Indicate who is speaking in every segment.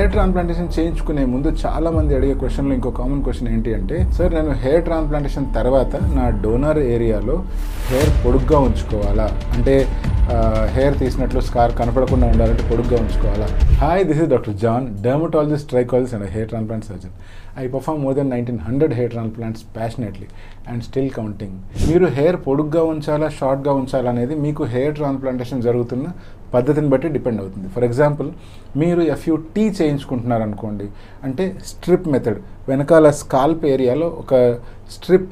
Speaker 1: Hair transplantation చేయించుకునే ముందు చాలా మంది అడిగే క్వశ్చన్లో ఇంకో కామన్ క్వశ్చన్ ఏంటి అంటే సార్ నేను హెయిర్ ట్రాన్స్ప్లాంటేషన్ తర్వాత నా డోనర్ ఏరియాలో హెయిర్ పొడుగ్గా ఉంచుకోవాలా? అంటే హెయిర్ తీసినట్లు స్కార్ కనపడకుండా ఉండాలంటే పొడుగ్గా ఉంచుకోవాలా? Hi this is doctor John dermatologist trichologist and hair transplant surgeon I perform more than nineteen hundred hair transplants passionately and still counting మీరు హెయిర్ పొడుగ్గా ఉంచాలా షార్ట్గా ఉంచాలా అనేది మీకు హెయిర్ ట్రాన్స్ప్లాంటేషన్ జరుగుతున్న పద్ధతిని బట్టి డిపెండ్ అవుతుంది. ఫర్ ఎగ్జాంపుల్ మీరు ఎఫ్యూ టీ చేయించుకుంటున్నారు అనుకోండి అంటే స్ట్రిప్ మెథడ్ వెనకాల స్కాల్ప్ ఏరియాలో ఒక స్ట్రిప్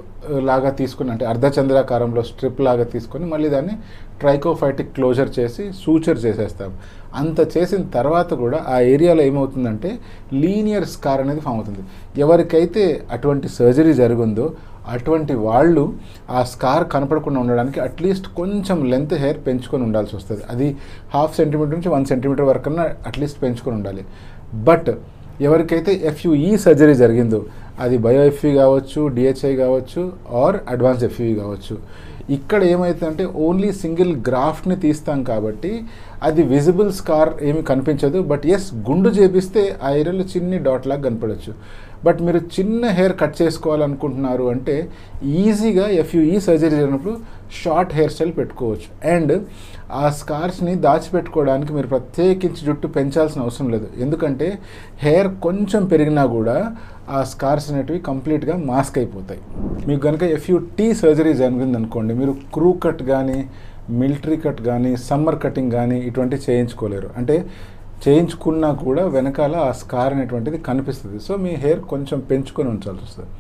Speaker 1: లాగా తీసుకుని అంటే అర్ధచంద్రాకారంలో స్ట్రిప్ లాగా తీసుకొని మళ్ళీ దాన్ని ట్రైకోఫైటిక్ క్లోజర్ చేసి సూచర్ చేసేస్తాం. అంత చేసిన తర్వాత కూడా ఆ ఏరియాలో ఏమవుతుందంటే లీనియర్ స్కార్ అనేది ఫామ్ అవుతుంది. ఎవరికైతే అటువంటి సర్జరీ జరిగిందో అటువంటి వాళ్ళు ఆ స్కార్ కనపడకుండా ఉండడానికి అట్లీస్ట్ కొంచెం లెంత్ హెయిర్ పెంచుకొని ఉండాల్సి వస్తుంది. అది హాఫ్ సెంటీమీటర్ నుంచి వన్ సెంటీమీటర్ వరకు అట్లీస్ట్ పెంచుకొని ఉండాలి. బట్ ఎవరికైతే ఎఫ్యుఈ సర్జరీ జరిగిందో అది బయో ఎఫ్ఈ కావచ్చు డిహెచ్ఐ కావచ్చు ఆర్ అడ్వాన్స్ ఎఫ్ఈ కావచ్చు. ఇక్కడ ఏమవుతుందంటే ఓన్లీ సింగిల్ గ్రాఫ్ట్ని తీస్తాం కాబట్టి అది విజిబుల్ స్కార్ ఏమి కనిపించదు బట్ ఎస్ గుండు చేపిస్తే ఆ ఏరియాలో చిన్ని డాట్ లాగా కనపడచ్చు. బట్ మీరు చిన్న హెయిర్ కట్ చేసుకోవాలనుకుంటున్నారు అంటే ఈజీగా ఎఫ్యూఈ సర్జరీ జరిగినప్పుడు షార్ట్ హెయిర్ స్టైల్ పెట్టుకోవచ్చు. అండ్ ఆ స్కార్స్ని దాచిపెట్టుకోవడానికి మీరు ప్రత్యేకించి జుట్టు పెంచాల్సిన అవసరం లేదు. ఎందుకంటే హెయిర్ కొంచెం పెరిగినా కూడా ఆ స్కార్స్ అనేటివి కంప్లీట్గా మాస్క్ అయిపోతాయి. మీకు కనుక ఎఫ్యూ టీ సర్జరీ జరిగింది అనుకోండి మీరు క్రూ కట్ కానీ మిలిటరీ కట్ కానీ సమ్మర్ కటింగ్ కానీ ఇటువంటివి చేయించుకోలేరు. అంటే చేయించుకున్నా కూడా వెనకాల ఆ స్కార్ అనేటువంటిది కనిపిస్తుంది. సో మీ హెయిర్ కొంచెం పెంచుకొని ఉంచాల్సి వస్తుంది.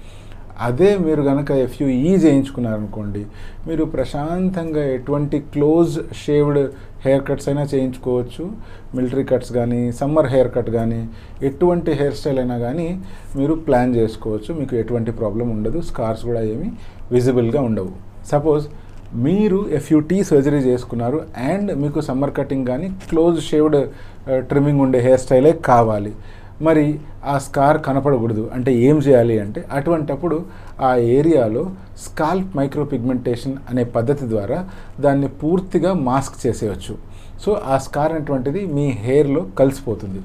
Speaker 1: అదే మీరు కనుక ఎఫ్యూఈ చేయించుకున్నారనుకోండి మీరు ప్రశాంతంగా ఎటువంటి క్లోజ్ షేవ్డ్ హెయిర్ కట్స్ అయినా చేయించుకోవచ్చు. మిలిటరీ కట్స్ కానీ సమ్మర్ హెయిర్ కట్ కానీ ఎటువంటి హెయిర్ స్టైల్ అయినా కానీ మీరు ప్లాన్ చేసుకోవచ్చు. మీకు ఎటువంటి ప్రాబ్లం ఉండదు. స్కార్స్ కూడా ఏమి విజిబుల్గా ఉండవు. సపోజ్ మీరు ఎఫ్యూటీ సర్జరీ చేసుకున్నారు అండ్ మీకు సమ్మర్ కటింగ్ కానీ క్లోజ్ షేవ్డ్ ట్రిమ్మింగ్ ఉండే హెయిర్ స్టైలే కావాలి. మరి ఆ స్కార్ కనపడకూడదు. అంటే ఏం చేయాలి అంటే అటువంటప్పుడు ఆ ఏరియాలో స్కాల్ప్ మైక్రోపిగ్మెంటేషన్ అనే పద్ధతి ద్వారా దాన్ని పూర్తిగా మాస్క్ చేసేయచ్చు. సో ఆ స్కార్ అనేటువంటిది మీ హెయిర్లో కలిసిపోతుంది.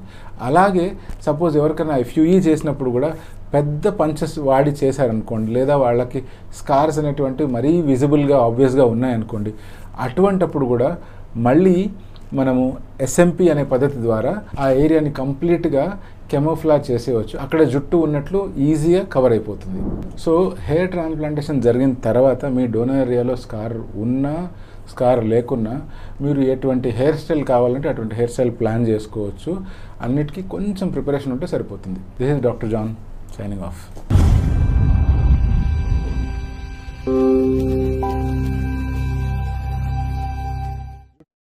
Speaker 1: అలాగే సపోజ్ ఎవరికైనా ఎఫ్యూఈ చేసినప్పుడు కూడా పెద్ద పంచెస్ వాడి చేశారనుకోండి లేదా వాళ్ళకి స్కార్స్ అనేటువంటివి మరీ విజిబుల్గా ఆబ్వియస్గా ఉన్నాయనుకోండి అటువంటప్పుడు కూడా మళ్ళీ మనము ఎస్ఎంపి అనే పద్ధతి ద్వారా ఆ ఏరియాని కంప్లీట్గా కెమోఫ్లా చేసేవచ్చు అక్కడ జుట్టు ఉన్నట్లు ఈజీగా కవర్ అయిపోతుంది. సో హెయిర్ ట్రాన్స్ప్లాంటేషన్ జరిగిన తర్వాత మీ డోనర్ ఏరియాలో స్కార్ ఉన్నా స్కార్ లేకున్నా మీరు ఎటువంటి హెయిర్ స్టైల్ కావాలంటే అటువంటి హెయిర్ స్టైల్ ప్లాన్ చేసుకోవచ్చు. అన్నిటికీ కొంచెం ప్రిపరేషన్ ఉంటే సరిపోతుంది. This is doctor John signing off.